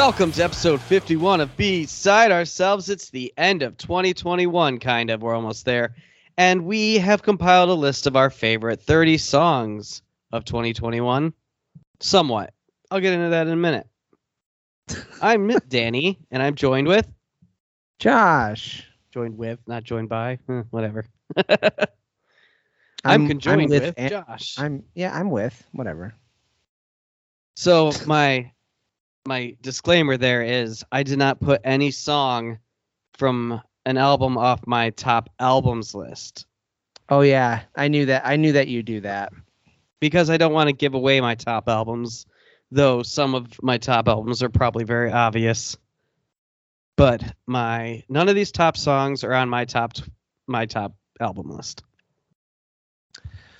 Welcome to episode 51 of Beside Ourselves. It's the end of 2021, kind of. We're almost there. And we have compiled a list of our favorite 30 songs of 2021. Somewhat. I'll get into that in a minute. I'm Danny, and I'm joined with. Josh. Joined with, not joined by. Hmm, whatever. I'm, conjoined with, with Josh. I'm yeah, I'm with whatever. So my my disclaimer there is I did not put any song from an album off my top albums list Oh yeah, I knew that. I knew that you do that. because I don't want to give away my top albums, though some of my top albums are probably very obvious. But my none of these top songs are on my top my top album list.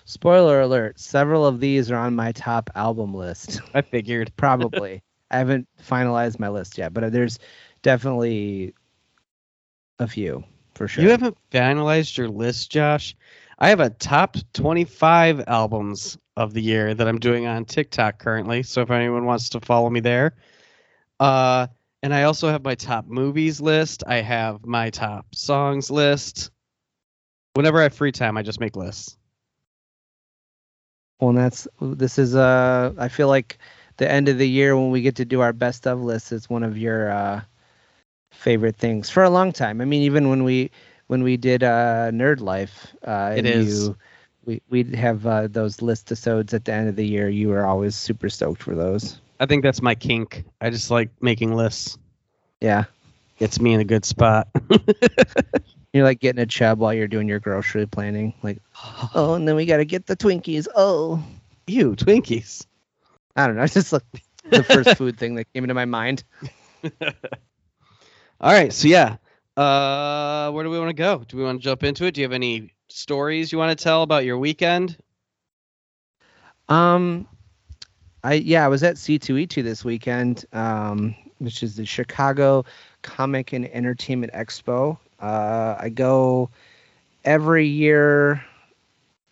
Spoiler alert: several of these are on my top album list. I figured. Probably. I haven't finalized my list yet, but there's definitely a few for sure. You haven't finalized your list, Josh. I have a top 25 albums of the year that I'm doing on TikTok currently. So if anyone wants to follow me there, uh, and I also have my top movies list. I have my top songs list. Whenever I have free time, I just make lists. Well, and that's this is uh I feel like the end of the year when we get to do our best of lists is one of your uh favorite things for a long time. I mean, even when we when we did uh Nerd Life, uh It is. you we we'd have uh, those list episodes at the end of the year. You were always super stoked for those. I think that's my kink. I just like making lists. Yeah. Gets me in a good spot. You're like getting a chub while you're doing your grocery planning. Like, oh, and then we got to get the Twinkies. Oh, you Twinkies. I don't know. It's just like the first food thing that came into my mind. All right, so yeah, uh, where do we want to go? Do we want to jump into it? Do you have any stories you want to tell about your weekend? Um, I yeah, I was at C2E2 this weekend, um, which is the Chicago Comic and Entertainment Expo. Uh, I go every year,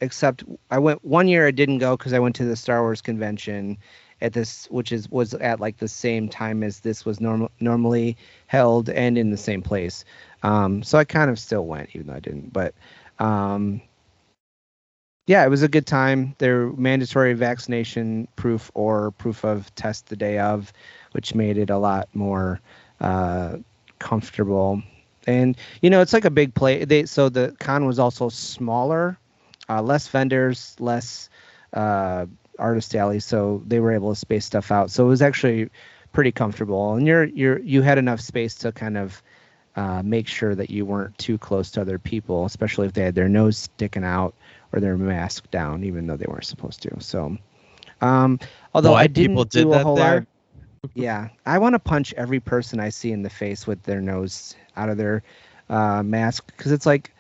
except I went one year. I didn't go because I went to the Star Wars convention at this, which is was at like the same time as this was normal normally held and in the same place. Um, so I kind of still went, even though I didn't. But um, yeah, it was a good time. They're mandatory vaccination proof or proof of test the day of, which made it a lot more uh, comfortable. And you know, it's like a big play. They so the con was also smaller, uh, less vendors, less uh, artist alley, so they were able to space stuff out. So it was actually pretty comfortable. And you're you're you had enough space to kind of uh, make sure that you weren't too close to other people, especially if they had their nose sticking out or their mask down, even though they weren't supposed to. So, um, although I didn't people did do a whole there? lot. Yeah, I want to punch every person I see in the face with their nose out of their uh, mask because it's like,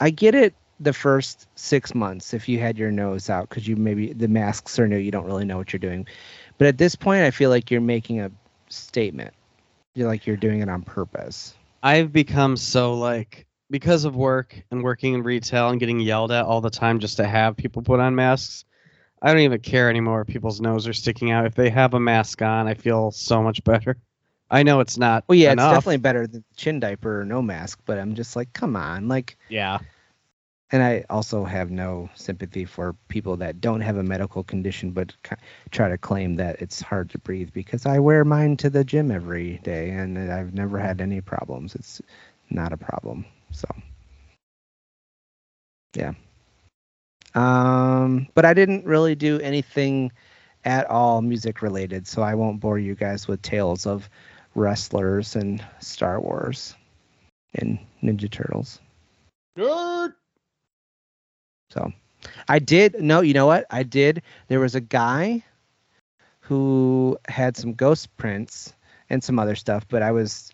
I get it the first six months if you had your nose out because you maybe the masks are new, you don't really know what you're doing. But at this point, I feel like you're making a statement. You're like you're doing it on purpose. I've become so like because of work and working in retail and getting yelled at all the time just to have people put on masks. I don't even care anymore if people's nose are sticking out. If they have a mask on, I feel so much better. I know it's not. Well, yeah, enough. it's definitely better than chin diaper or no mask, but I'm just like, come on, like, Yeah. And I also have no sympathy for people that don't have a medical condition but try to claim that it's hard to breathe because I wear mine to the gym every day and I've never had any problems. It's not a problem. So, yeah. Um, but I didn't really do anything at all music related, so I won't bore you guys with tales of wrestlers and Star Wars and Ninja Turtles. Nerd. So I did no, you know what? I did. There was a guy who had some ghost prints and some other stuff, but I was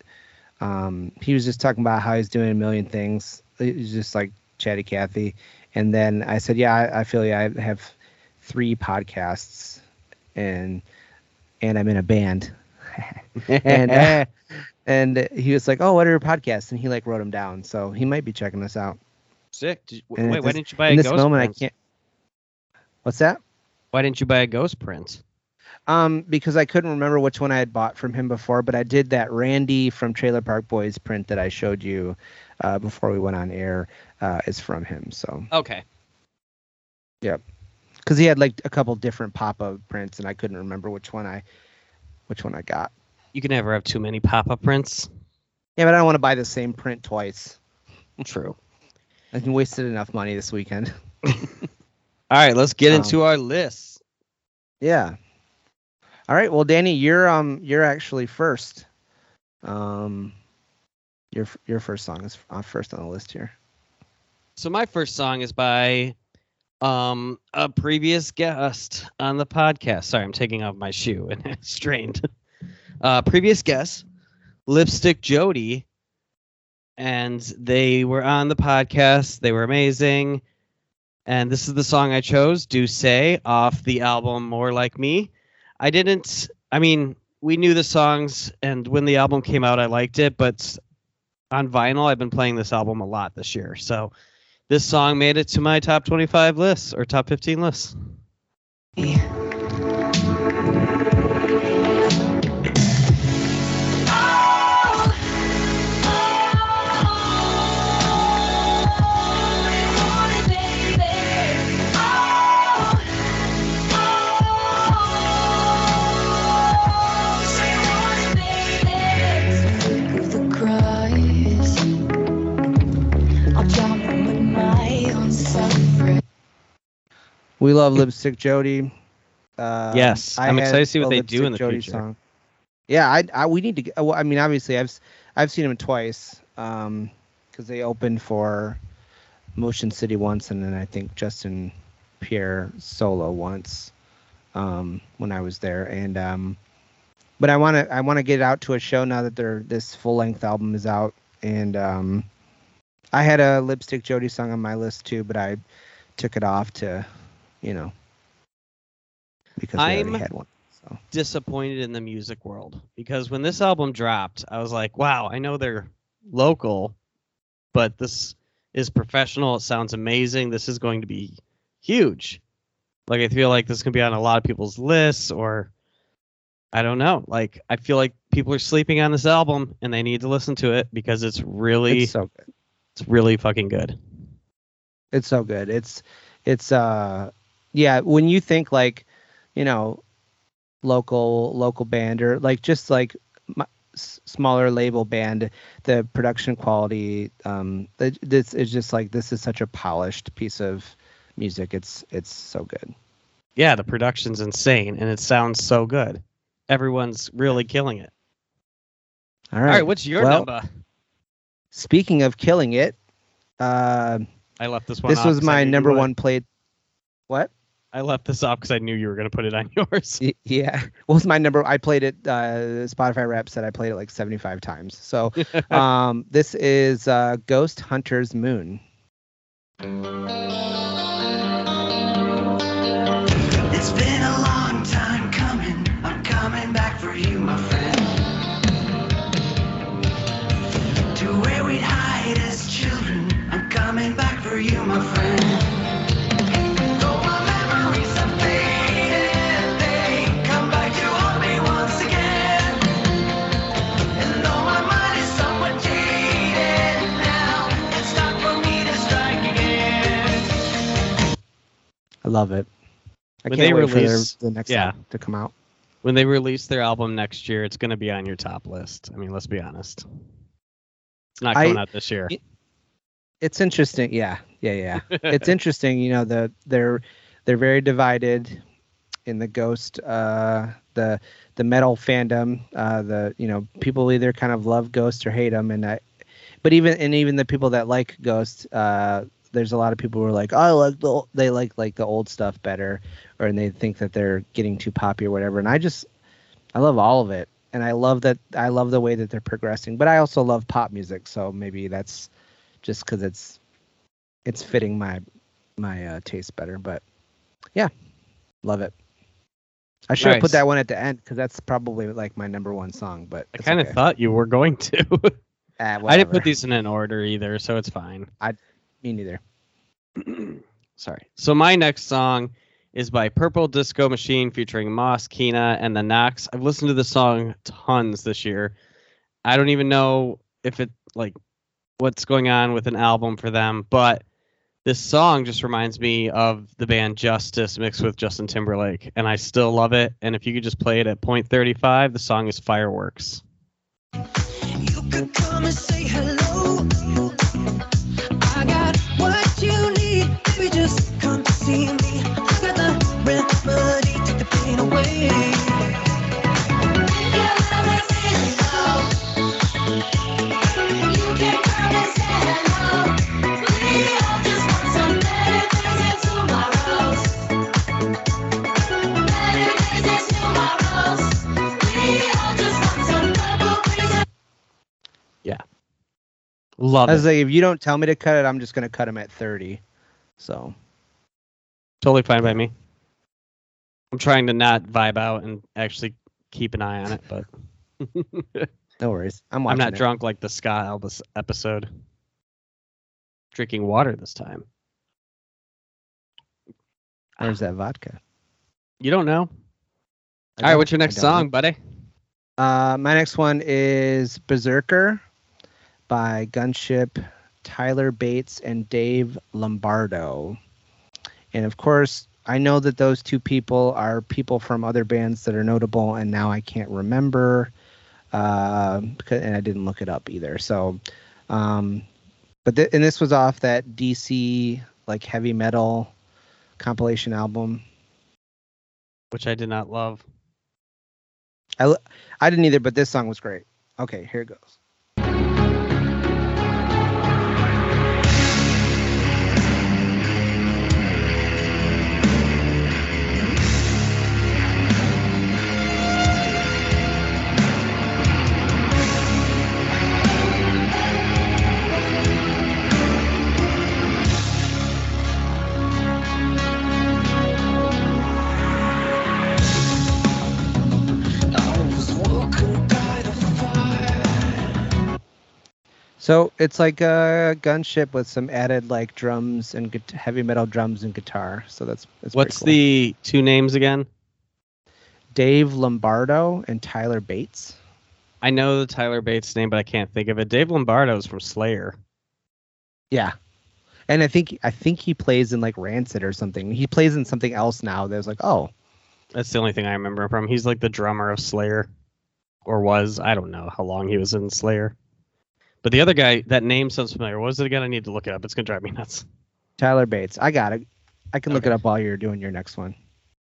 um he was just talking about how he's doing a million things. It was just like chatty Cathy. And then I said, Yeah, I, I feel yeah, I have three podcasts and and I'm in a band. and uh, and he was like, "Oh, what are your podcasts?" And he like wrote them down, so he might be checking us out. Sick. Did wait, why didn't you buy a ghost? In this moment, print? I can't. What's that? Why didn't you buy a ghost print? Um, because I couldn't remember which one I had bought from him before, but I did that Randy from Trailer Park Boys print that I showed you uh, before we went on air. Uh, is from him. So Okay. Yep. because he had like a couple different pop-up prints, and I couldn't remember which one I which one I got. You can never have too many pop-up prints. Yeah, but I don't want to buy the same print twice. True. I wasted enough money this weekend. All right, let's get Um, into our list. Yeah. All right. Well, Danny, you're um you're actually first. Um, your your first song is uh, first on the list here. So my first song is by um a previous guest on the podcast. Sorry, I'm taking off my shoe and it's strained. Uh previous guest, Lipstick Jody, and they were on the podcast. They were amazing. And this is the song I chose, Do Say, off the album More Like Me. I didn't I mean, we knew the songs and when the album came out I liked it, but on vinyl I've been playing this album a lot this year. So this song made it to my top 25 lists or top 15 lists. We love Lipstick Jody. Uh, Yes, I'm excited to see what they do in the Jody future. Yeah, I, I we need to. Well, I mean, obviously, I've I've seen them twice. Um, because they opened for Motion City once, and then I think Justin Pierre solo once. Um, when I was there, and um, but I want to I want to get out to a show now that their this full length album is out, and um, I had a Lipstick Jody song on my list too, but I took it off to, you know, because I I'm- already had one. So Disappointed in the music world because when this album dropped, I was like, wow, I know they're local, but this is professional. It sounds amazing. This is going to be huge. Like, I feel like this can be on a lot of people's lists, or I don't know. Like, I feel like people are sleeping on this album and they need to listen to it because it's really, it's so good. it's really fucking good. It's so good. It's it's uh yeah, when you think like, you know, local local band or like just like m- s- smaller label band, the production quality um th- this is just like this is such a polished piece of music. It's it's so good. Yeah, the production's insane and it sounds so good. Everyone's really killing it. All All right. right, what's your well, number? Speaking of killing it, uh I left this one. this off was 'cause my number one played what? I left this off because I knew you were going to put it on yours. Yeah. What was my number? I played it. Uh, Spotify rep said I played it like 75 times. So um, this is uh, Ghost Hunter's Moon. It's been a long time coming. I'm coming back for you, my friend. To where we'd hide as children. I'm coming back for you, my friend. I love it. I When can't they wait for their, release- the next yeah. to come out. When they release their album next year, it's going to be on your top list. I mean, let's be honest. It's not I- coming out this year. it- It's interesting. Yeah, yeah, yeah. it's interesting. You know, the they're they're very divided in the Ghost, uh, the the metal fandom. Uh, the you know people either kind of love Ghost or hate them, and I, but even and even the people that like Ghost, uh, there's a lot of people who are like, oh, I like the they like like the old stuff better, or and they think that they're getting too poppy or whatever. And I just I love all of it, and I love that I love the way that they're progressing. But I also love pop music, so maybe that's just because it's it's fitting my my uh, taste better. But yeah, love it. I should have put that one at the end because that's probably like my number one song. But I kind of okay. thought you were going to. Ah, I didn't put these in an order either, so it's fine. Me neither. Sorry. So my next song is by Purple Disco Machine featuring Moss, Kena, and the Knocks. I've listened to this song tons this year. I don't even know if it like what's going on with an album for them, but this song just reminds me of the band Justice mixed with Justin Timberlake, and I still love it. And if you could just play it at point thirty five, the song is fireworks. Love I was it. like, if you don't tell me to cut it, I'm just gonna cut him at 30. So Totally fine by me. I'm trying to not vibe out and actually keep an eye on it, but no worries. I'm I'm not it. drunk like the Scott Albus episode. Drinking water this time. Where's that vodka? You don't know. All right, don't- what's your next song, know. buddy? Uh, my next one is Berserker by Gunship, Tyler Bates, and Dave Lombardo. And of course, I know that those two people are people from other bands that are notable, and now I can't remember, uh, and I didn't look it up either. So, um, but th- and this was off that DC like heavy metal compilation album. Which I did not love. I l- I didn't either, but this song was great. Okay, here it goes. So it's like a gunship with some added like drums and gu- heavy metal drums and guitar. So that's, that's What's cool. the two names again? Dave Lombardo and Tyler Bates. I know the Tyler Bates name, but I can't think of it. Dave Lombardo is from Slayer. Yeah, and I think I think he plays in like Rancid or something. He plays in something else now. That was like, oh, That's the only thing I remember from. He's like the drummer of Slayer, or was. I don't know how long he was in Slayer. But the other guy, that name sounds familiar. What was it again? I need to look it up. It's gonna drive me nuts. Tyler Bates. I got it. I can look Okay. it up while you're doing your next one.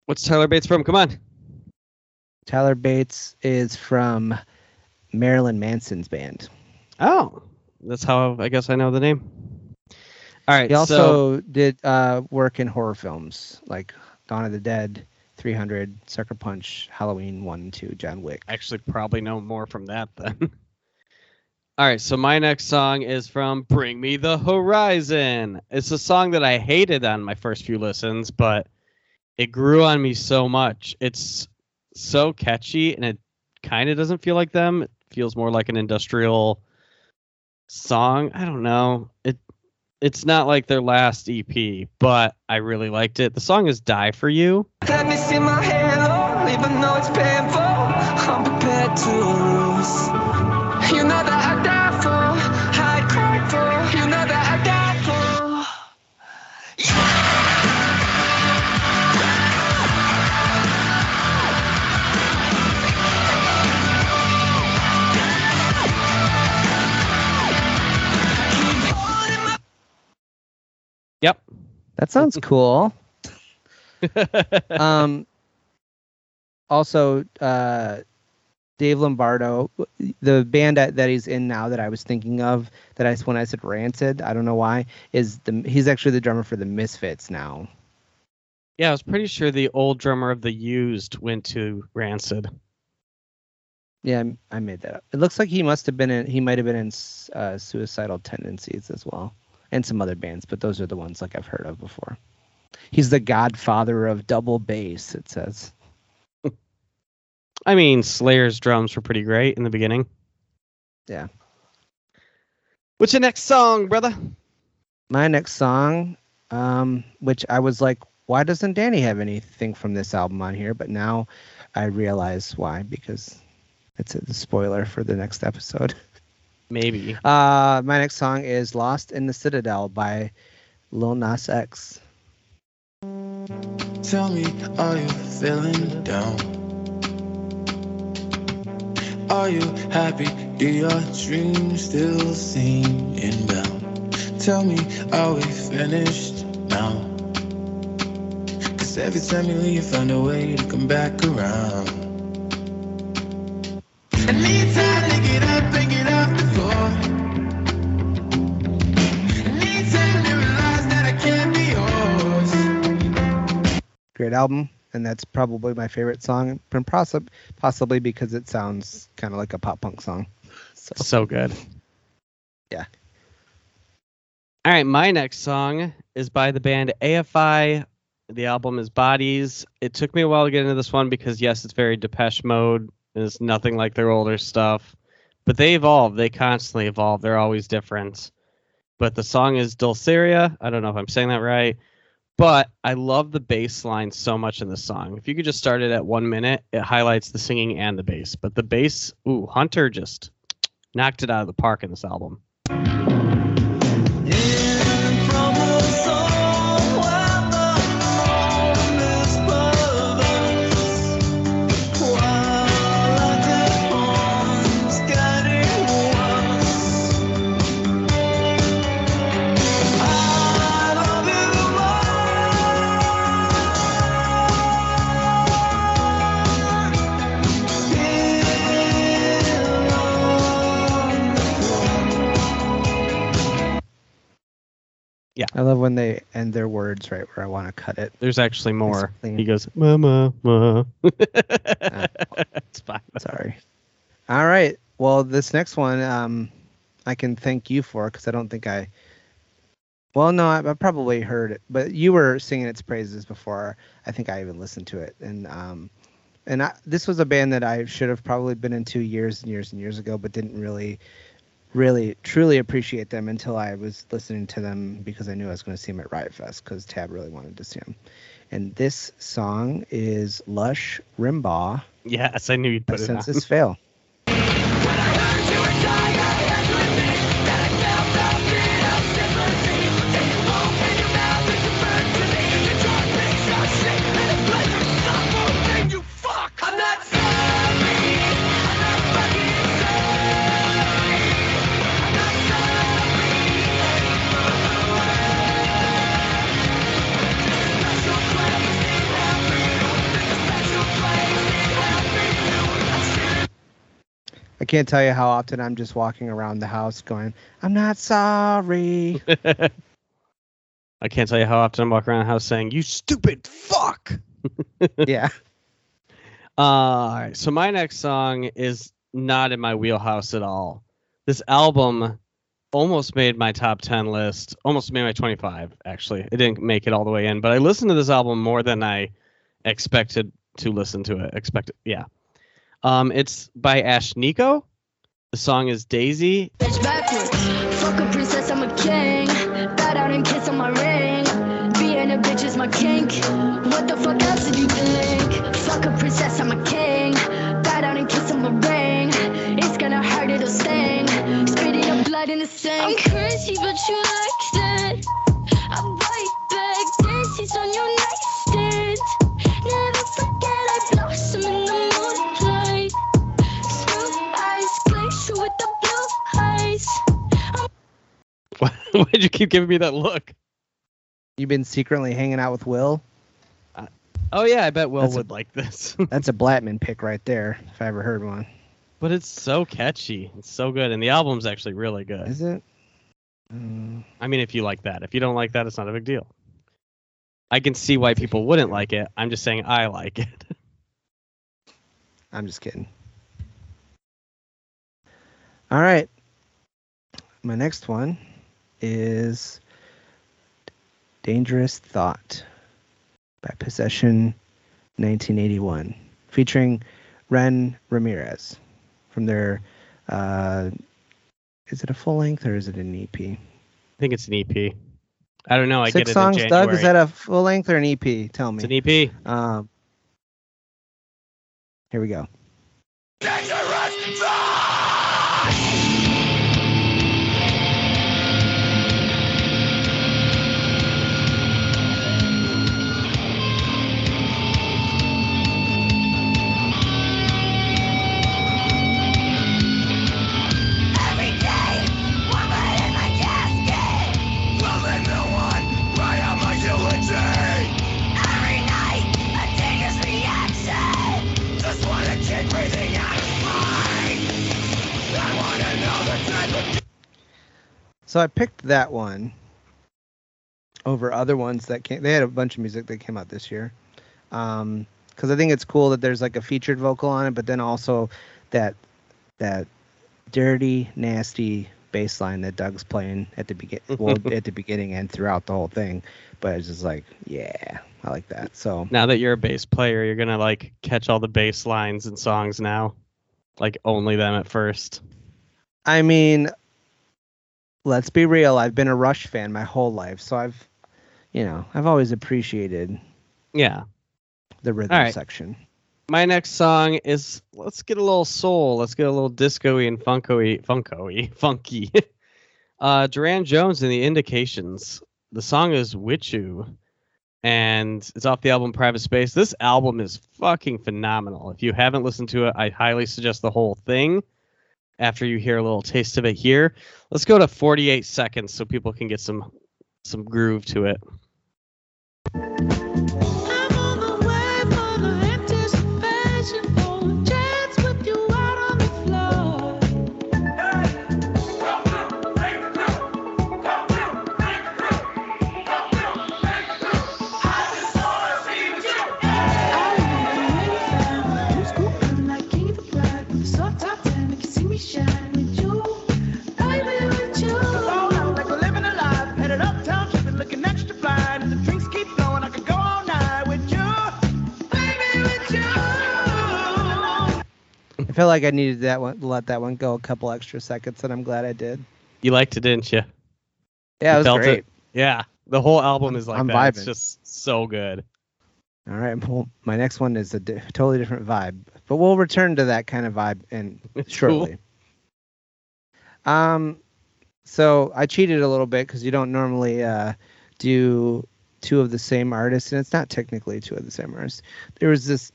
What's Tyler Bates from? Come on. Tyler Bates is from Marilyn Manson's band. Oh, that's how I guess I know the name. All right. He so also did uh, work in horror films like Dawn of the Dead, 300, Sucker Punch, Halloween 1 and 2, John Wick. I actually probably know more from that then. All right, so my next song is from Bring Me the Horizon. It's a song that I hated on my first few listens, but it grew on me so much. It's so catchy and it kind of doesn't feel like them. It feels more like an industrial song. I don't know. It it's not like their last EP, but I really liked it. The song is Die for You. Let me see my halo, even though it's painful. I'm prepared to lose. You know that That sounds cool. um, also, uh, Dave Lombardo, the band that, that he's in now that I was thinking of, that I when I said Rancid, I don't know why, is the he's actually the drummer for the Misfits now. Yeah, I was pretty sure the old drummer of the Used went to Rancid. Yeah, I made that up. It looks like he must have been in. He might have been in uh, Suicidal Tendencies as well, and some other bands, but those are the ones like I've heard of before. He's the godfather of double bass. It says. I mean, Slayer's drums were pretty great in the beginning. Yeah. What's your next song, brother? my next song, um, which I was like why doesn't Danny have anything from this album on here? But now I realize why because it's a spoiler for the next episode. Maybe. Uh, my next song is "Lost in the Citadel" by Lil Nas X. Tell me, are you feeling down? Are you happy? Do your dreams still seem inbound? Tell me, are we finished now? Cause every time you leave, you find a way to come back around. Album, and that's probably my favorite song, and possibly possibly because it sounds kind of like a pop punk song. So So good. Yeah. All right, my next song is by the band AFI. The album is Bodies. It took me a while to get into this one because yes, it's very Depeche Mode. It's nothing like their older stuff, but they evolve. They constantly evolve. They're always different. But the song is Dulceria. I don't know if I'm saying that right, but I love the bass line so much in this song. If you could just start it at one minute, it highlights the singing and the bass. But the bass, ooh, Hunter just knocked it out of the park in this album. I love when they end their words right where I want to cut it. There's actually more. clean. He goes, Mama, ma. it's fine. Sorry. All right. Well, this next one, um, I can thank you for because I don't think I. Well, no, I, I probably heard it, but you were singing its praises before. I think I even listened to it, and um, and I, this was a band that I should have probably been into years and years and years ago, but didn't really, really truly appreciate them until I was listening to them because I knew I was going to see them at Riot Fest because Tab really wanted to see them. And this song is Lush Rimbaugh Yes, I knew you'd put it on. Census Fail. I can't tell you how often I'm just walking around the house going, I'm not sorry. I can't tell you how often I'm walking around the house saying, "You stupid fuck." yeah. Uh, all right. So my next song is not in my wheelhouse at all. This album almost made my top 10 list, almost made my 25 actually. It didn't make it all the way in, but I listened to this album more than I expected to listen to it. Expected, yeah. Um, it's by Ashnikko. The song is Daisy. bitch backwards. Fuck a princess, I'm a king. Bow down and kiss on my ring. Being a bitch is my kink. What the fuck else did you think? Fuck a princess, I'm a king. Bow down and kiss on my ring. It's gonna hurt, it'll sting. Spitting up blood in the sink. I'm crazy, but you liked Why'd you keep giving me that look? You've been secretly hanging out with Will. Oh yeah, I bet Will That's a- would like this. That's a Blattman pick right there, if I ever heard one. but it's so catchy. It's so good, and the album's actually really good. Is it? Mm, I mean, if you like that. If you don't like that, it's not a big deal. I can see why people wouldn't like it. I'm just saying I like it. I'm just kidding. All right. My next one is Dangerous Thought by Possession 1981, featuring Ren Ramirez from their. Uh, is it a full length or is it an EP? I think it's an EP. I don't know. I Six get it songs, in Doug. Is that a full length or an EP? Tell me. it's an EP. Um, here we go. Every So I picked that one over other ones that came. They had a bunch of music that came out this year, um, because I think it's cool that there's like a featured vocal on it, but then also that that dirty, nasty bass line that Doug's playing at the begin, well, at the beginning and throughout the whole thing. But it's just like, yeah, I like that. So Now that you're a bass player, you're gonna like catch all the bass lines and songs now, like only them at first. I mean, let's be real. I've been a Rush fan my whole life, so I've, you know, I've always appreciated Yeah. the rhythm right. section. My next song is let's get a little soul. Let's get a little disco-y and funko-y, funko-y, funky. uh, Durand Jones and the Indications. The song is Witchu, and it's off the album Private Space. This album is fucking phenomenal. If you haven't listened to it, I highly suggest the whole thing. After you hear a little taste of it here, let's go to 48 seconds so people can get some some groove to it. Felt like I needed that one let that one go a couple extra seconds, and I'm glad I did. You liked it, didn't you? Yeah, You it was great. it? Yeah, the whole album is like I'm that. It's just so good. All right, well, my next one is a di- totally different vibe, but we'll return to that kind of vibe in shortly. Cool. Um, so I cheated a little bit because you don't normally uh, do two of the same artists, and it's not technically two of the same artists. There was this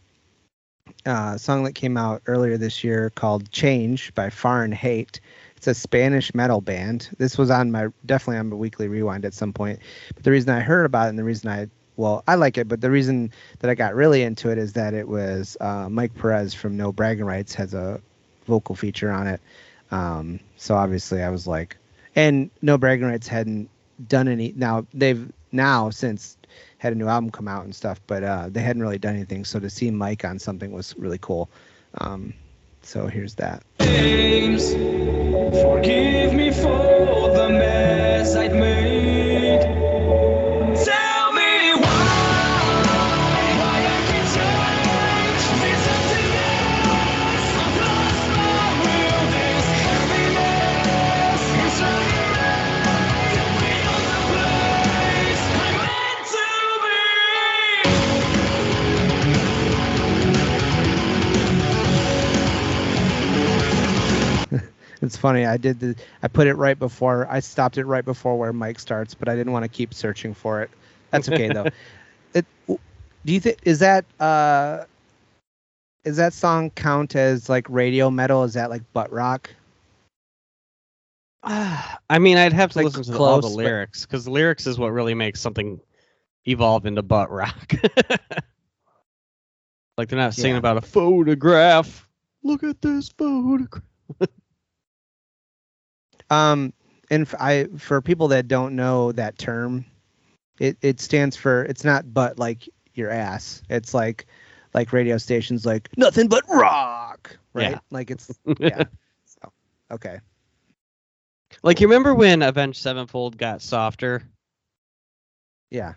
uh, song that came out earlier this year called "Change" by Hate. It's a Spanish metal band. This was on my definitely on my weekly rewind at some point. But the reason I heard about it and the reason I well, I like it, but the reason that I got really into it is that it was uh, Mike Perez from No Bragging Rights has a vocal feature on it. Um, so obviously I was like, and No Bragging Rights hadn't done any. Now they've now since had a new album come out and stuff, but uh, they hadn't really done anything. So to see Mike on something was really cool. Um, so here's that. James, It's funny. I did the. I put it right before. I stopped it right before where Mike starts, but I didn't want to keep searching for it. That's okay though. It. Do you think is that uh, is that song count as like radio metal? Is that like butt rock? I mean, I'd have to Like listen to the- all the lyrics because the lyrics is what really makes something evolve into butt rock. like they're not singing Yeah. about a photograph. Look at this photograph. Um, and f- I for people that don't know that term, it it stands for it's not but like your ass. It's like like radio stations like nothing but rock, right? Yeah. Like it's yeah. so, okay. Like you remember when Avenged Sevenfold got softer? Yeah.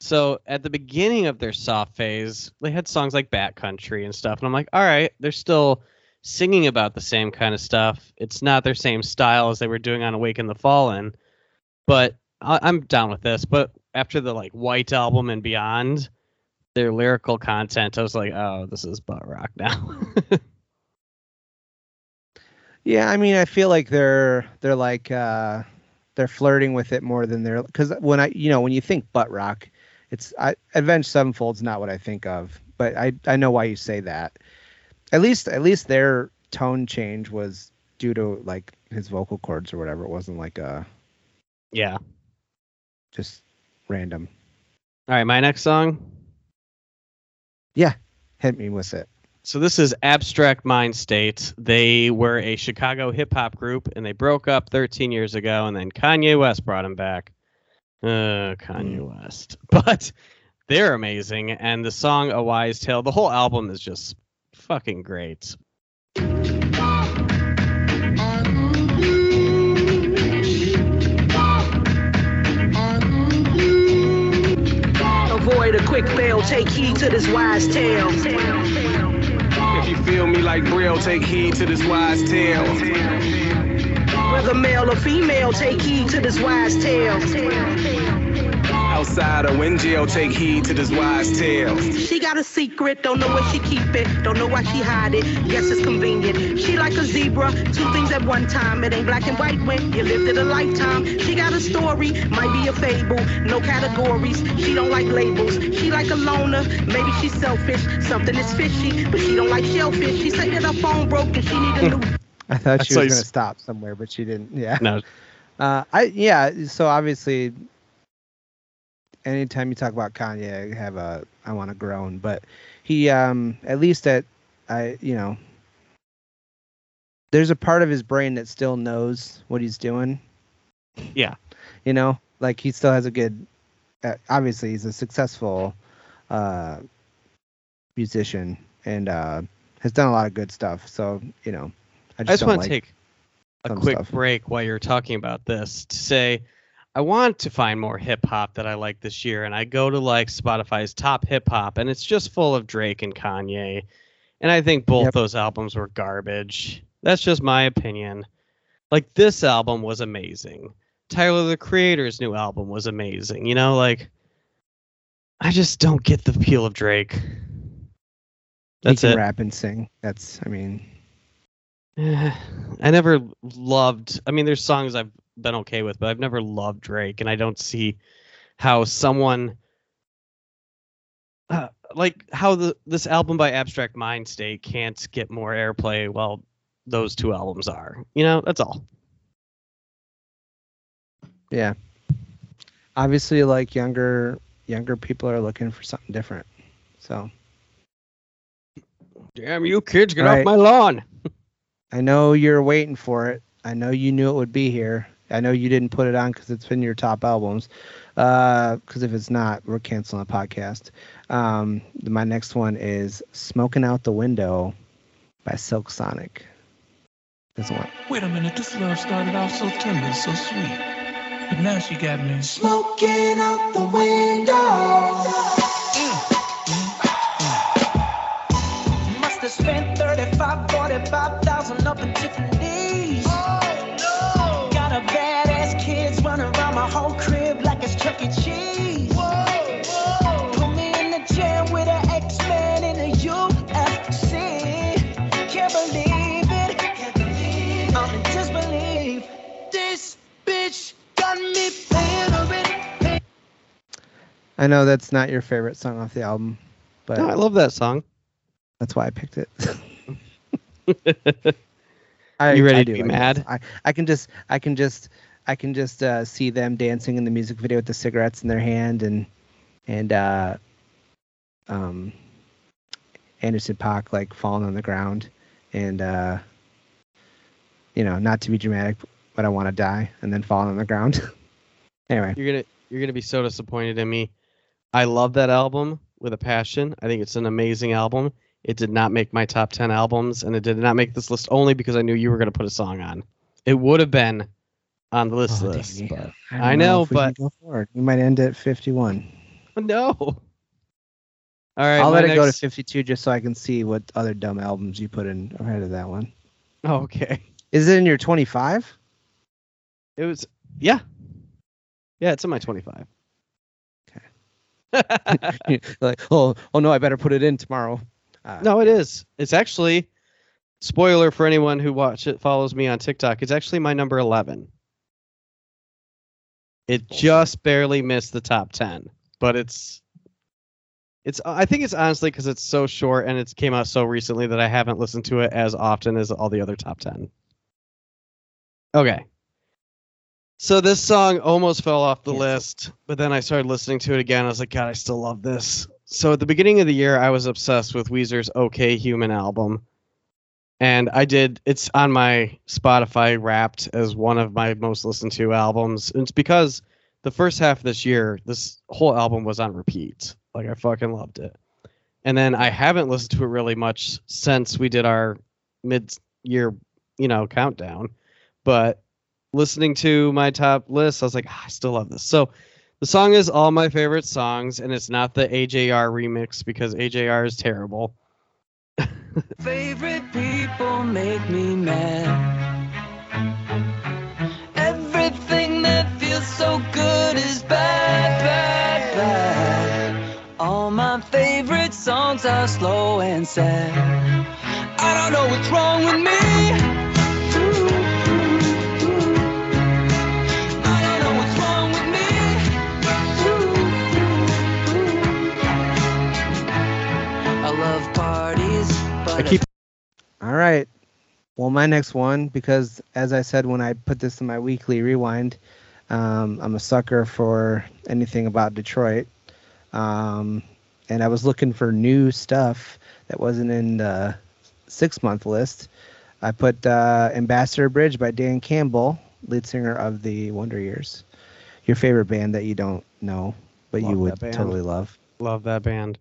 So at the beginning of their soft phase, they had songs like Bat Country and stuff, and I'm like, all right, they're still singing about the same kind of stuff. It's not their same style as they were doing on Awaken the Fallen, but I, I'm down with this, but after the like White album and beyond, their lyrical content, I was like, oh, this is butt rock now. Yeah, I mean, I feel like they're they're like uh they're flirting with it more than they're because when I you know when you think butt rock, it's I Avenged Sevenfold's not what I think of, but I I know why you say that. At least at least their tone change was due to like his vocal cords or whatever. It wasn't like uh yeah. just random. All right, my next song. Yeah, hit me with it. So this is Abstract Mind State. They were a Chicago hip hop group, and they broke up 13 years ago, and then Kanye West brought them back. Uh, Kanye West, but they're amazing, and the song "A Wise Tale," the whole album is just fucking great. Avoid a quick fail, take heed to this wise tale. If you feel me like Brill, take heed to this wise tale. Whether male or female, take heed to this wise tale. Outside or in jail, take heed to this wise tale. She got a secret, don't know where she keep it, don't know why she hide it. Guess it's convenient. She like a zebra, two things at one time. It ain't black and white when you lived it a lifetime. She got a story, might be a fable, no categories. She don't like labels. She like a loner, maybe she's selfish. Something is fishy, but she don't like shellfish. She say that her phone broke and she need a new. I thought she That's was like- gonna stop somewhere, but she didn't. Yeah. No, Uh, I yeah. So obviously, anytime you talk about Kanye, I have a I want to groan. But he, um, at least at I, you know, there's a part of his brain that still knows what he's doing. Yeah. You know, like he still has a good. Uh, obviously, he's a successful uh, musician and uh, has done a lot of good stuff. So you know, I just, just want like, to take a quick stuff. break while you're talking about this to say I want to find more hip hop that I like this year, and I go to like Spotify's top hip hop, and it's just full of Drake and Kanye, and I think both Yep. those albums were garbage. That's just my opinion. Like this album was amazing. Tyler the Creator's new album was amazing. You know, like I just don't get the appeal of Drake. That's he can it. rap and sing. That's I mean. I never loved. I mean, there's songs I've been okay with, but I've never loved Drake, and I don't see how someone uh, like how the this album by Abstract Mind State can't get more airplay while those two albums are. You know, that's all. Yeah. Obviously, like younger younger people are looking for something different. So Damn you kids, get Right. off my lawn. I know you're waiting for it. I know you knew it would be here. I know you didn't put it on because it's been your top albums. Uh, because if it's not, we're canceling the podcast. Um, my next one is "Smoking Out the Window" by Silk Sonic. This one. Wait a minute, this love started off so tender, so sweet. But now she got me. Smoking out the window. Mm, mm, mm. Must have spent 35, 45,000 up in Tiffany's. Oh Got a badass kids running around my whole crib like it's Chuck E. Cheese. Whoa, whoa. Put me in the jail with an X-Men in the UFC. Can't believe it. Can't believe I'm in disbelief. this bitch got me paying already. I know that's not your favorite song off the album, but No, I love that song. that's why I picked it. I, You ready I to do be like mad? I, I can just I can just I can just uh, see them dancing in the music video with the cigarettes in their hand and and uh, um Anderson Paak like falling on the ground and uh, you know not to be dramatic but I want to die and then falling on the ground. anyway, You're gonna you're gonna be so disappointed in me. I love that album with a passion. I think it's an amazing album. It did not make my top ten albums, and it did not make this list only because I knew you were gonna put a song on. It would have been on the list Oh, list, but don't I know, we but- we might end at 51. no. All right, I'll let it go to 52 just so I can see what other dumb albums you put in ahead of that one. Oh, okay. Is it in your 25? It was yeah. Yeah, it's in my 25. Okay. like, oh, oh no, I better put it in tomorrow. Uh, No, it is. It's actually spoiler for anyone who watch it follows me on TikTok. It's actually my number 11. It just barely missed the top 10, but it's it's I think it's honestly cuz it's so short and it came out so recently that I haven't listened to it as often as all the other top 10. Okay. So this song almost fell off the list, but then I started listening to it again. I was like, God, I still love this. So at the beginning of the year, I was obsessed with Weezer's OK Human album. And I did, it's on my Spotify wrapped as one of my most listened to albums. And it's because the first half of this year, this whole album was on repeat. Like, I fucking loved it. And then I haven't listened to it really much since we did our mid year, you know, countdown. But listening to my top list, I was like, "Ah, I still love this. So the song is all my favorite songs, and it's not the AJR remix because AJR is terrible. Favorite people make me mad. Everything that feels so good is bad, bad, bad. All my favorite songs are slow and sad. I don't know what's wrong with me. I keep All right. Well, my next one, because as I said when I put this in my weekly rewind, um, I'm a sucker for anything about Detroit. Um, and I was looking for new stuff that wasn't in the six month list. I put uh, Ambassador Bridge by Dan Campbell, lead singer of the Wonder Years. Your favorite band that you don't know, but Love you would totally love. love that band.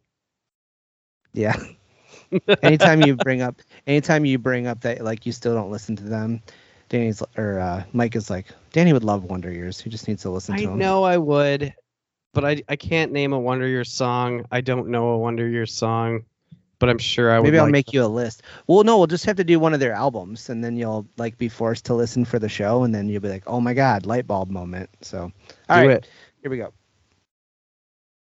Yeah. anytime you bring up anytime you bring up that like you still don't listen to them danny's or uh mike is like danny would love wonder years he just needs to listen I to them I know I would, but I I can't name a Wonder Years song. I don't know a Wonder Years song, but I'm sure I would. maybe i'll like make them. you a list well no we'll just have to do one of their albums and then you'll like be forced to listen for the show and then you'll be like oh my god light bulb moment so all Do right it. here we go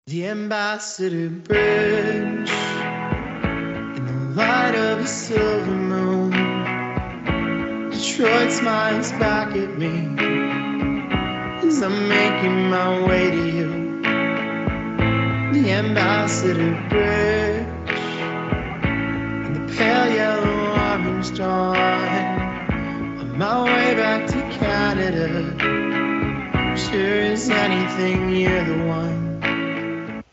The Ambassador Bridge in the light of a silver moon. Detroit smiles back at me as I'm making my way to you. The Ambassador Bridge and the pale yellow orange dawn. On my way back to Canada, sure as anything, you're the one.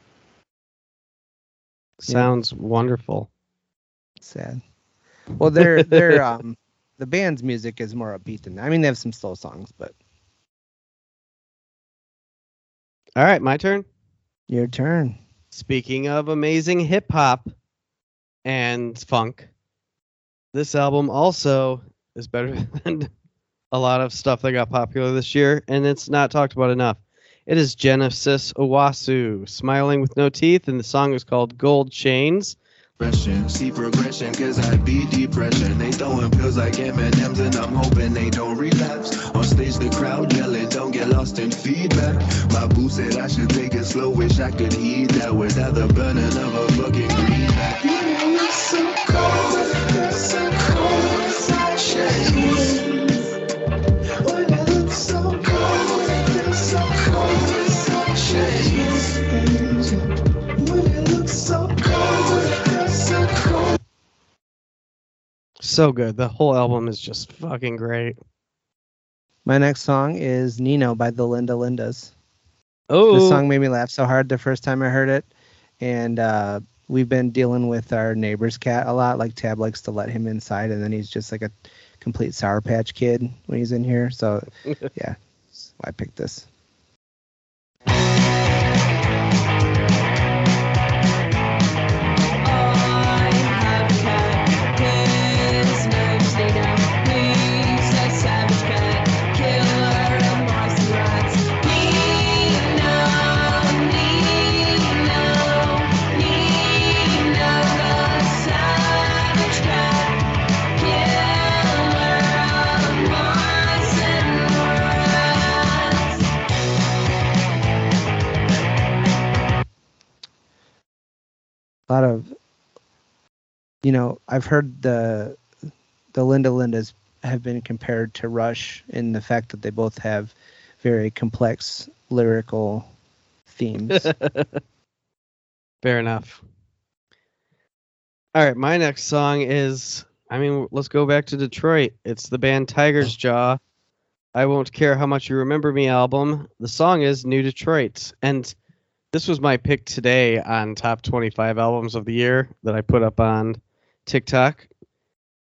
Sounds wonderful. Sad well their their um the band's music is more upbeat than that. i mean they have some slow songs but All right, my turn. your turn Speaking of amazing hip hop and funk, this album also is better than a lot of stuff that got popular this year, and it's not talked about enough. It is Genesis Owusu, Smiling with No Teeth, and the song is called Gold Chains. See progression, cause I beat depression. They throwing pills like M&M's and I'm hoping they don't relapse. On stage, the crowd yelling, don't get lost in feedback. My boo said I should take it slow, wish I could heed that without the burning of a fucking greenback. So cold, so cold, So good. The whole album is just fucking great. my next song is nino by the linda lindas Oh, This song made me laugh so hard the first time I heard it, and uh, we've been dealing with our neighbor's cat a lot. Like Tab likes to let him inside, and then he's just like a complete sour patch kid when he's in here. So yeah, that's why I picked this. A lot of you know i've heard the the linda lindas have been compared to rush in the fact that they both have very complex lyrical themes Fair enough. All right, my next song is I mean, let's go back to Detroit. It's the band Tigers oh. Jaw. I Won't Care How Much You Remember Me album. The song is New Detroit. And this was my pick today on top 25 albums of the year that I put up on TikTok.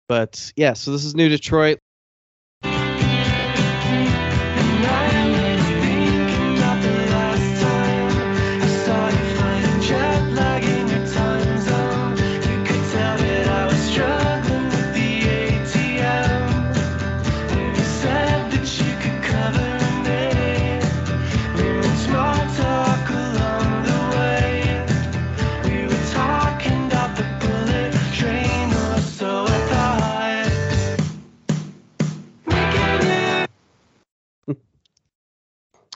But yeah, so this is New Detroit.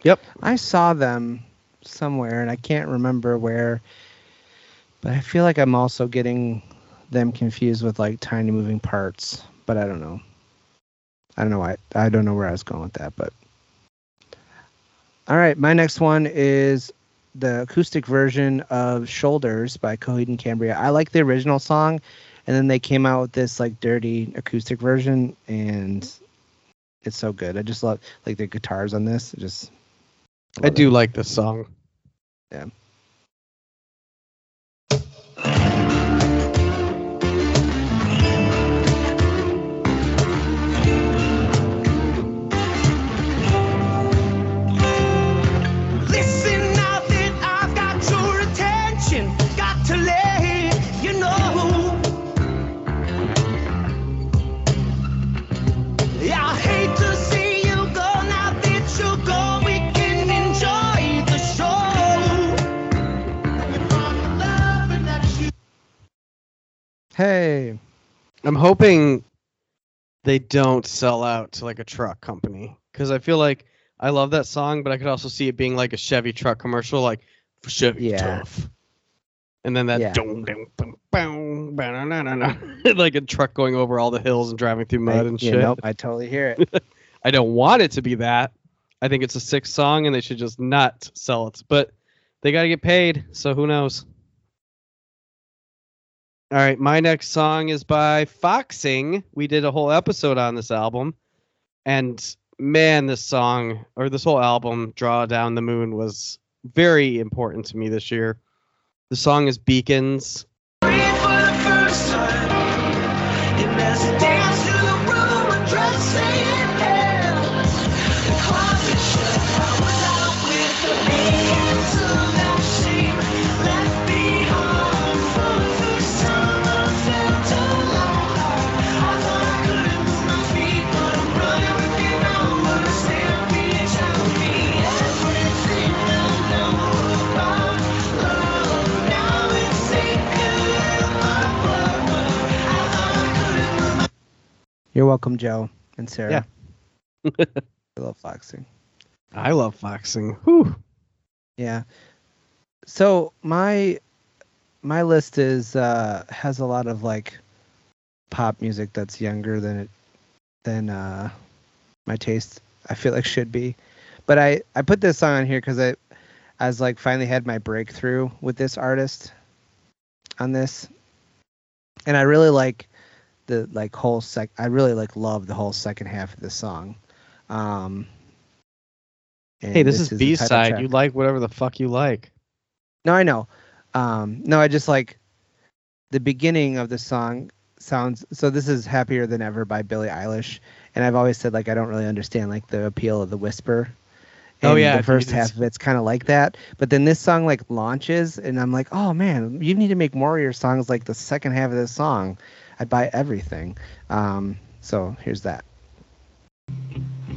Yep. i saw them somewhere and i can't remember where but i feel like i'm also getting them confused with like tiny moving parts but i don't know. I don't know why i don't know where i was going with that but all right my next one is the acoustic version of shoulders by coheed and cambria. I like the original song and then they came out with this like dirty acoustic version and it's so good. I just love like the guitars on this just I do like this song. Yeah. I'm hoping they don't sell out to like a truck company because I feel like I love that song, but I could also see it being like a Chevy truck commercial, like for Chevy Yeah. tough. And then that Yeah. dum, dum, bum, bow, ba-na-na-na-na, like a truck going over all the hills and driving through mud I, and yeah, shit. nope, I totally hear it. I don't want it to be that. I think it's a sick song and they should just not sell it. But they got to get paid, so who knows? All right, my next song is by Foxing. We did a whole episode on this album. And man, this song or this whole album, Draw Down the Moon, was very important to me this year. The song is Beacons. You're welcome, Joe and Sarah. Yeah. I love Foxing. I love Foxing. Whew. Yeah. So my my list is uh has a lot of like pop music that's younger than it than uh my taste I feel like should be. But I I put this song on here cuz I I was like finally had my breakthrough with this artist on this. And I really like the like whole sec I really like love the whole second half of the song. Um Hey, and this, is B side. You like whatever the fuck you like. No, I know. Um, no, I just like the beginning of the song sounds. So this is "Happier Than Ever" by Billie Eilish, and I've always said like I don't really understand like the appeal of the whisper. Oh, yeah, the first half of it's kind of like that, but then this song like launches, and I'm like, oh man, you need to make more of your songs like the second half of this song. I'd buy everything. Um, so here's that.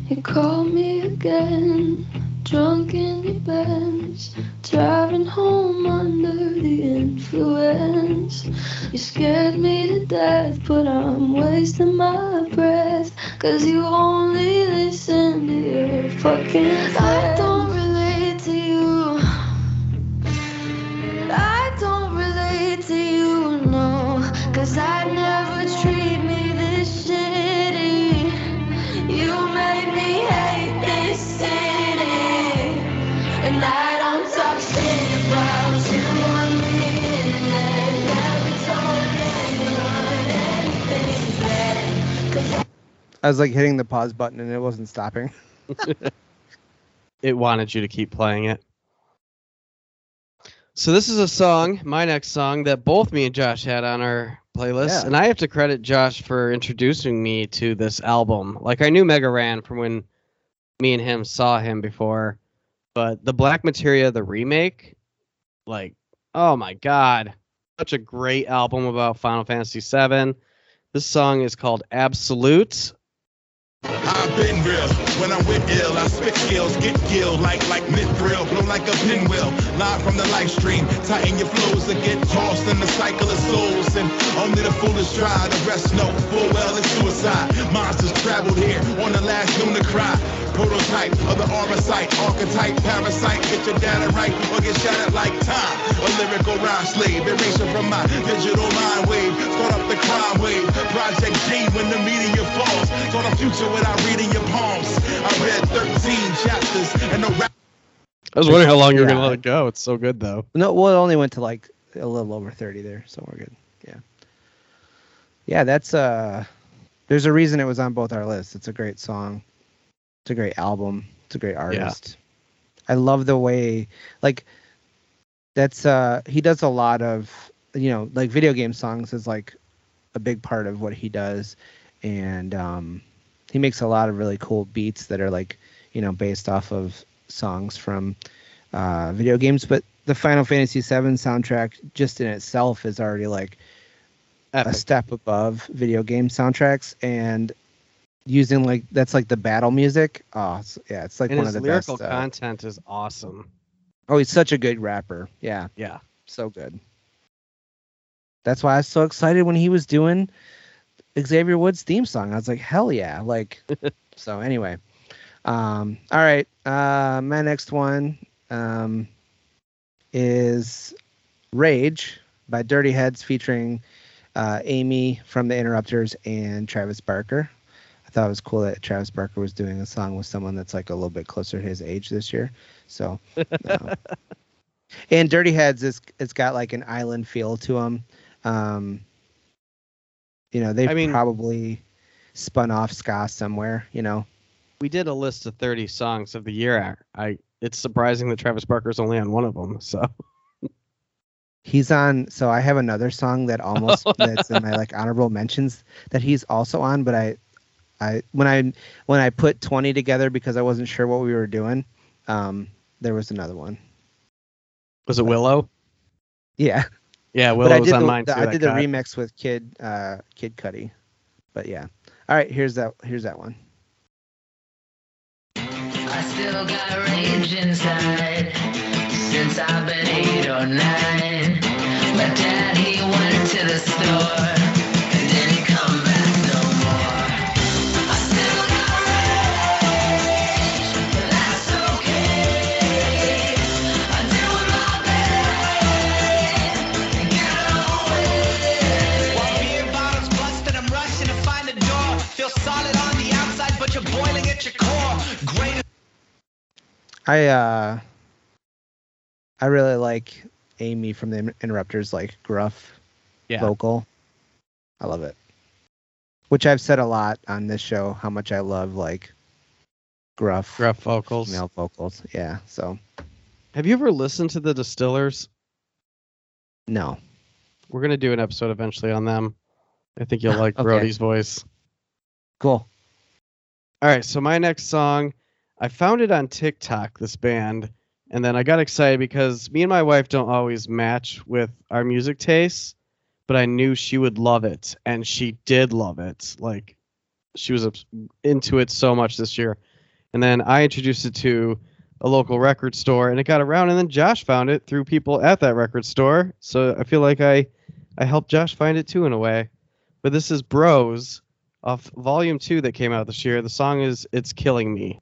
You call me again, drunk in your Benz, driving home under the influence. You scared me to death, but I'm wasting my breath, cause you only listen to your fucking I don't relate to you. I I was like hitting the pause button and it wasn't stopping. it wanted you to keep playing it. So this is a song, my next song that both me and Josh had on our playlist, Yeah. and I have to credit Josh for introducing me to this album. Like I knew Mega Ran from when me and him saw him before, but the Black Materia, the remake, like, oh my god, such a great album about Final Fantasy VII. This song is called Absolute. I've been real. When I'm with ill, I spit skills, get killed like like mithril, blow like a pinwheel. Live from the live stream, tighten your flows and get tossed in the cycle of souls. And only the foolish try, the rest no full well it's suicide. Monsters traveled here on the last lunar cry. Prototype of the armor sight, archetype, parasite. Get your data right or get shattered like time. A lyrical rhyme slave, erasure from my digital mind wave. Start up the crime wave. Project G when the meteor falls. Saw the future without reading your palms. I read 13 chapters and the rap. I was wondering how long you were gonna let it go. It's so good though. No, well, it only went to like a little over 30 there, so we're good. Yeah. Yeah, that's uh there's a reason it was on both our lists. It's a great song. It's a great album. It's a great artist. Yeah. I love the way like that's uh he does a lot of you know, like video game songs is like a big part of what he does and um he makes a lot of really cool beats that are like, you know, based off of songs from uh, video games, but the Final Fantasy VII soundtrack just in itself is already like a step above video game soundtracks, and using like that's like the battle music. Oh, it's, yeah, it's like and one of the lyrical best. uh, content is awesome. oh, he's such a good rapper. Yeah, Yeah. so good. That's why I was so excited when he was doing Xavier Woods' theme song. I was like, hell yeah! Like, so anyway. Um, all right. Uh, my next one um, is Rage by Dirty Heads featuring uh, Amy from the Interrupters and Travis Barker. I thought it was cool that Travis Barker was doing a song with someone that's like a little bit closer to his age this year. So, um, and Dirty Heads is it's got like an island feel to them. Um, you know, they've I mean- probably spun off ska somewhere. You know, We did a list of 30 songs of the year. I it's surprising that Travis Barker's only on one of them. So he's on. So I have another song that almost that's in my like honorable mentions that he's also on, but I, I when I when I put twenty together because I wasn't sure what we were doing, um, there was another one. was it Willow? Yeah, Yeah, but I was did on the, mine too. the- I that did the cut. remix with Kid uh Kid Cudi, but yeah. All right, here's that here's that one. I still got rage inside since I've been eight or nine. My dad, he went to the store at your core. Great I uh I really like Amy from the Interrupters like gruff Yeah. vocal. I love it. Which I've said a lot on this show how much I love like gruff Gruff vocals. female vocals. Yeah, so Have you ever listened to the Distillers? no. We're gonna do an episode eventually on them. I think you'll like Okay. Brody's voice. Cool. All right, so my next song, I found it on TikTok, this band, and then I got excited because me and my wife don't always match with our music tastes, but I knew she would love it, and she did love it. Like, she was into it so much this year. And then I introduced it to a local record store, and it got around, and then Josh found it through people at that record store. So I feel like I, I helped Josh find it too in a way. But this is Bros off volume two that came out this year. The song is It's Killing Me.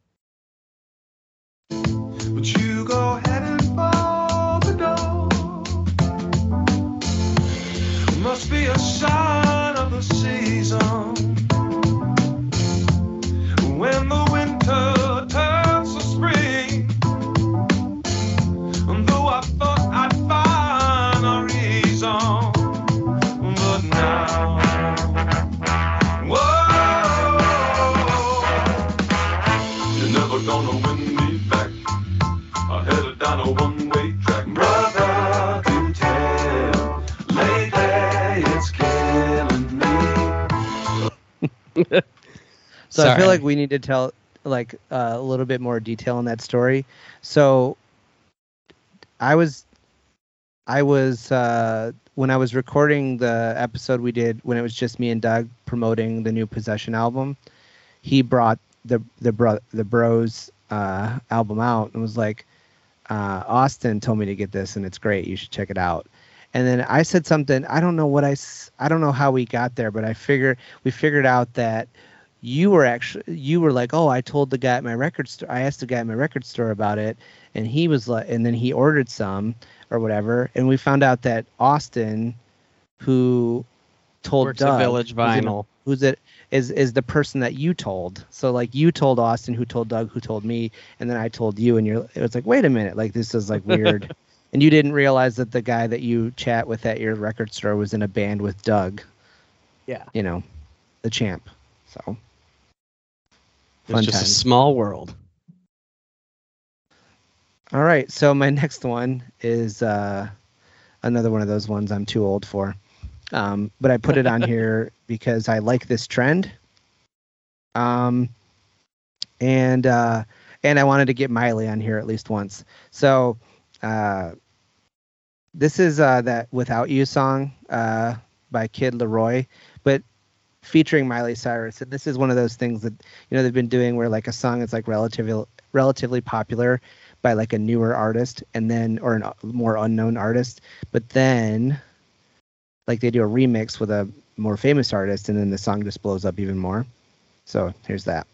So I feel like we need to tell like uh, a little bit more detail on that story. So I was I was uh, when I was recording the episode we did when it was just me and Doug promoting the new Possession album. He brought the the bro the Bros uh, album out and was like, uh, Austin told me to get this and it's great. You should check it out. And then I said something. I don't know what I I don't know how we got there, but I figure we figured out that you were actually you were like, oh, I told the guy at my record store. I asked the guy at my record store about it, and he was like, and then he ordered some or whatever, and we found out that Austin, who told Works Doug, Village Vinyl. who's it is is the person that you told. So like you told Austin, who told Doug, who told me, and then I told you, and you're it was like, wait a minute, like this is like weird. And you didn't realize that the guy that you chat with at your record store was in a band with Doug, Yeah. you know, the champ. So It's fun just a small world. All right, so my next one is uh, another one of those ones I'm too old for, um, but I put it on here because I like this trend, um, and uh, and I wanted to get Miley on here at least once. So uh, this is uh, that "Without You" song uh, by Kid LAROI, but featuring Miley Cyrus. And this is one of those things that you know they've been doing where like a song is like relatively relatively popular by like a newer artist and then or a more unknown artist, but then like they do a remix with a more famous artist and then the song just blows up even more. So here's that.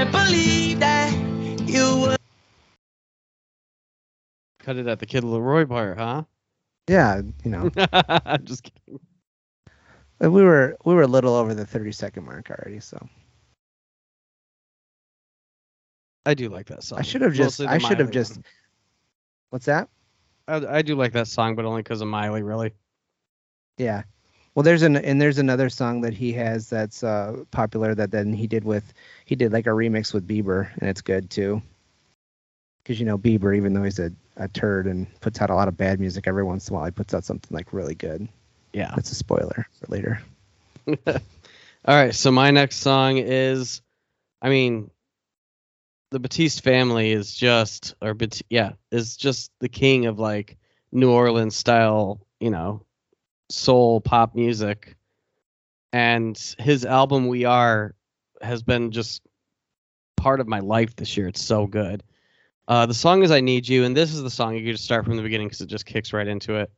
I can't believe that you were. Cut it at the Kid LAROI part, huh? Yeah, you know. I'm just kidding. We were we were a little over the 30 second mark already, so I do like that song. I should have just I should have just one. What's that? I, I do like that song, but only because of Miley, really. Yeah. Well, there's an and there's another song that he has that's uh, popular that then he did with he did like a remix with Bieber and it's good too. Because you know Bieber, even though he's a, a turd and puts out a lot of bad music, every once in a while he puts out something like really good. Yeah. That's a spoiler for later. All right, so my next song is, I mean, the Batiste family is just, or Bat- yeah, is just the king of like New Orleans style, you know, soul pop music. And his album We Are has been just part of my life this year. It's so good. Uh, the song is I Need You, and this is the song you could just start from the beginning because it just kicks right into it.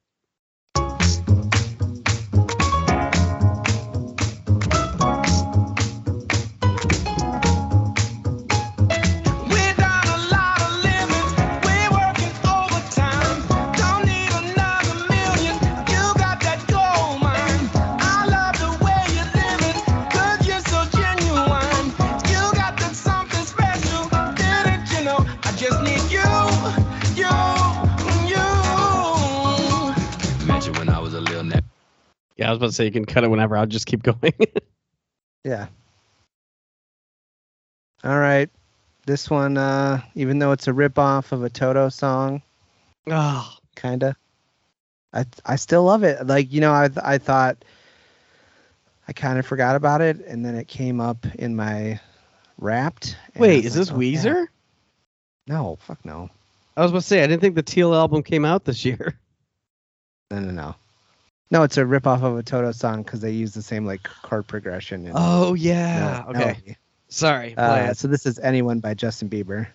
Was about to say you can cut it whenever. I'll just keep going. Yeah. All right. This one, uh, even though it's a rip off of a Toto song, oh, kinda. I I still love it. Like you know, I I thought I kind of forgot about it, and then it came up in my Wrapped. Wait, is this like, oh, yeah. Weezer? No, fuck no, I was about to say I didn't think the Teal album came out this year. no, no, no. No, it's a rip off of a Toto song because they use the same like chord progression. And Oh yeah. mel- okay. melody. Sorry. Uh, so this is "Anyone" by Justin Bieber.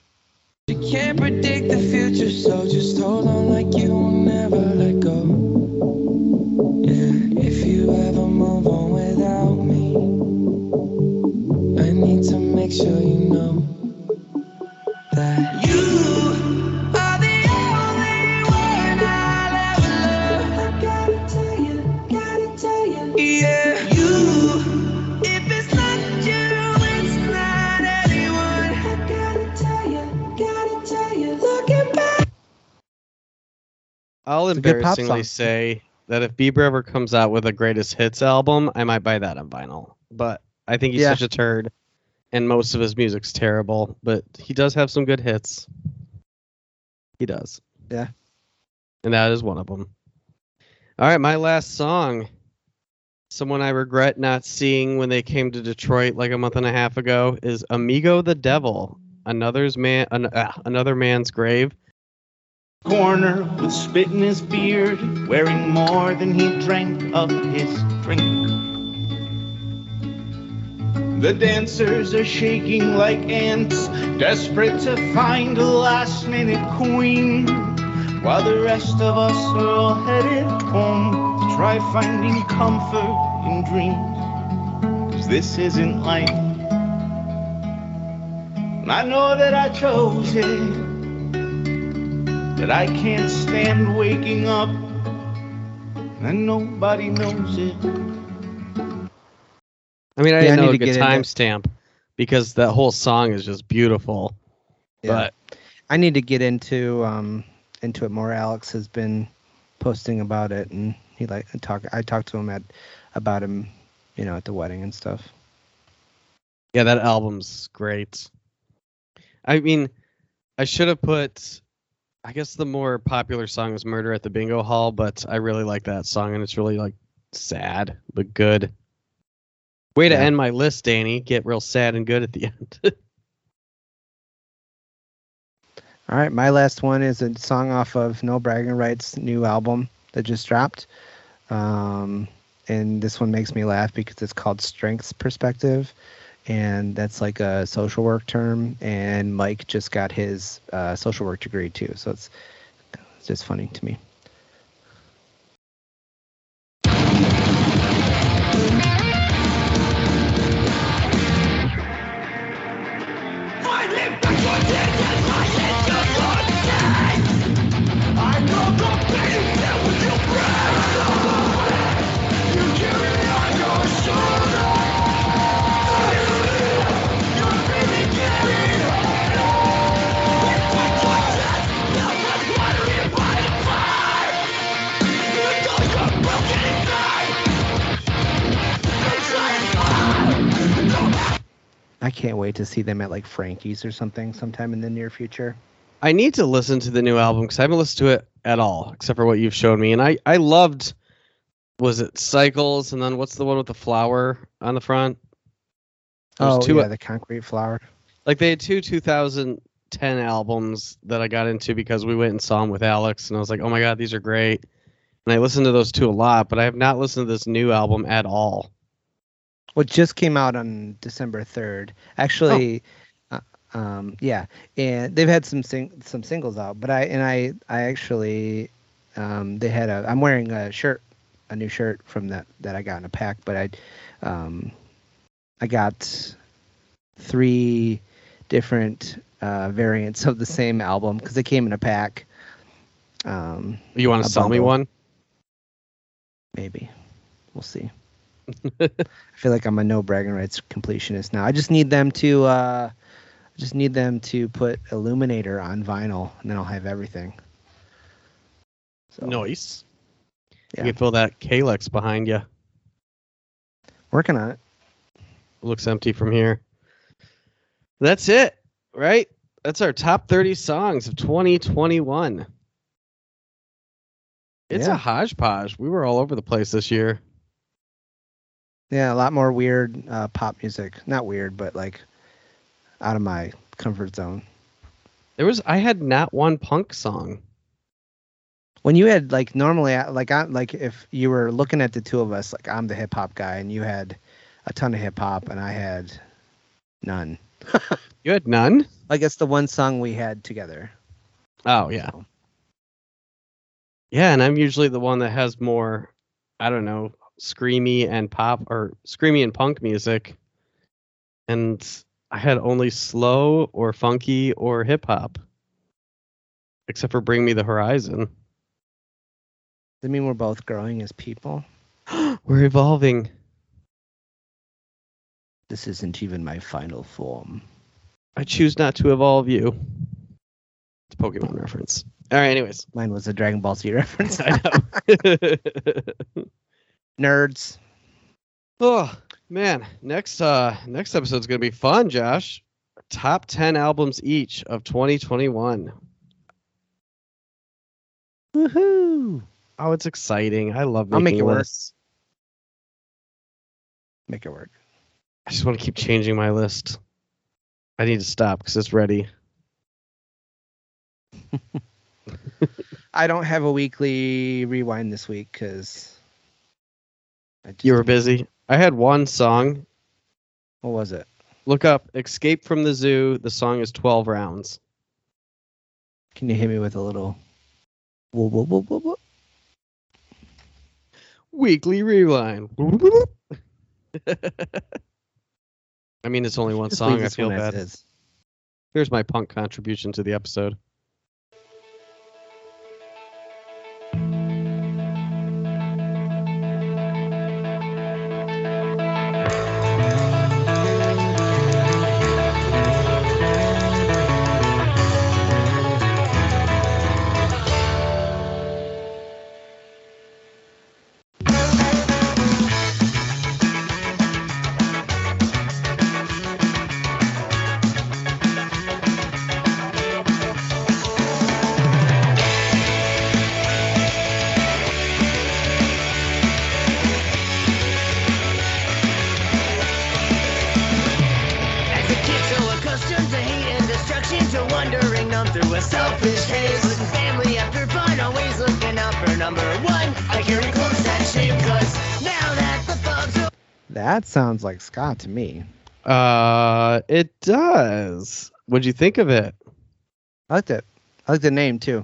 You can't predict the future, so just hold on like you will never let go. Yeah, if you ever move on without me, I need to make sure you know that you I'll It's a good pop embarrassingly say that if Bieber ever comes out with a greatest hits album, I might buy that on vinyl. But I think he's Yeah. such a turd, and most of his music's terrible. But he does have some good hits. He does. Yeah. And that is one of them. All right, my last song. Someone I regret not seeing when they came to Detroit like a month and a half ago is Amigo the Devil. Another's man, an, ah, another man's grave. Corner with spit in his beard, wearing more than he drank of his drink. The dancers are shaking like ants, desperate to find a last minute queen, while the rest of us are all headed home to try finding comfort in dreams. Cause this isn't life. I know that I chose it that I can't stand waking up and nobody knows it. I mean, I Yeah, didn't need know to a good get into- timestamp because that whole song is just beautiful. Yeah. I need to get into um into it more. Alex has been posting about it, and he like talk. I talked to him at about him, you know, at the wedding and stuff. Yeah, that album's great. I mean, I should have put. I guess the more popular song is "Murder at the Bingo Hall," but I really like that song, and it's really like sad but good. Way to Yeah. end my list, Danny. Get real sad and good at the end. All right, my last one is a song off of No Bragging Rights' new album that just dropped. Um, and this one makes me laugh because it's called Strengths Perspective. And that's like a social work term. And Mike just got his uh, social work degree too. So it's, it's just funny to me. I can't wait to see them at like Frankie's or something sometime in the near future. I need to listen to the new album because I haven't listened to it at all, except for what you've shown me. And I, I loved, was it Cycles? And then what's the one with the flower on the front? There's Oh, two- yeah, the Concrete Flower. Like they had two 2010 albums that I got into because we went and saw them with Alex, and I was like, oh my god, these are great. And I listened to those two a lot, but I have not listened to this new album at all. Well, just came out on December third. Actually, uh, um, yeah, and they've had some sing- some singles out, but I and I I actually um, they had a I'm wearing a shirt, a new shirt from that that I got in a pack, but I um, I got three different uh, variants of the same album because they came in a pack. Um, You want to sell me one? Maybe. We'll see. I feel like I'm a no bragging rights completionist now. I just need them to uh I just need them to put Illuminator on vinyl and then I'll have everything. Nice. Yeah. You can feel that Kallax behind you. Working on it. looks empty from here. That's it, right? That's our top 30 songs of 2021. It's Yeah. a hodgepodge. We were all over the place this year. Yeah, a lot more weird uh, pop music. Not weird, but like out of my comfort zone. There was I had not one punk song. When you had like normally I- like I like if you were looking at the two of us, like I'm the hip hop guy and you had a ton of hip hop and I had none. You had none? Like it's the one song we had together. Oh yeah. Yeah, and I'm usually the one that has more I don't know, screamy and pop or screamy and punk music. And I had only slow or funky or hip hop. Except for Bring Me the Horizon. Does it mean we're both growing as people? We're evolving. This isn't even my final form. I choose not to evolve you. It's a Pokemon reference. All right, anyways. Mine was a Dragon Ball Z reference. I know. Nerds. oh man, next uh next episode's gonna be fun, Josh. Top ten albums each of 2021. Woohoo! Oh, it's exciting. I love I'll make making it work. Make it work. I just want to keep changing my list. I need to stop because it's ready. I don't have a weekly rewind this week because You were busy. I had one song. What was it? Look up Escape from the Zoo. The song is 12 rounds. Can you hit me with a little? Whoa, whoa, whoa, whoa, whoa. Weekly rewind. I mean, it's only one song. I feel bad. Here's my punk contribution to the episode. That sounds like Scott to me. Uh, it does. What'd you think of it? I liked it. I like the name too.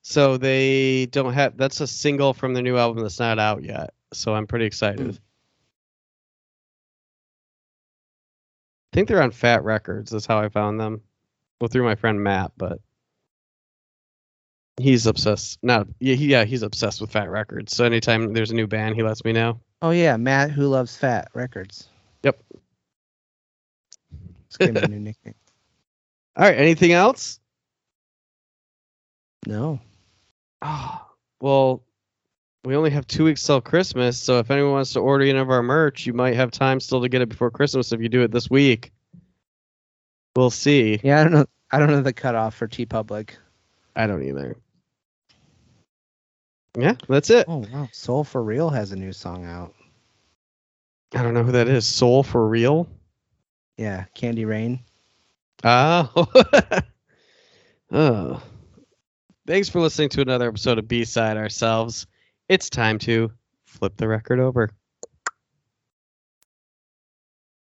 So they don't have. That's a single from their new album that's not out yet. So I'm pretty excited. Hmm. I think they're on Fat Wreck Chords. That's how I found them. Well, through my friend Matt, but he's obsessed. Not yeah, he, yeah, he's obsessed with Fat Wreck Chords. So anytime there's a new band, he lets me know. Oh yeah, Matt who loves Fat Wreck Chords. Yep. Give him a new nickname. All right. Anything else? No. Oh, well, we only have two weeks till Christmas, so if anyone wants to order any of our merch, you might have time still to get it before Christmas if you do it this week. We'll see. Yeah, I don't know. I don't know the cutoff for TeePublic. I don't either. Yeah, that's it. Oh wow, Soul for Real has a new song out. I don't know who that is. Soul for real? Yeah, Candy Rain. Oh. oh. Thanks for listening to another episode of B Side Ourselves. It's time to flip the record over.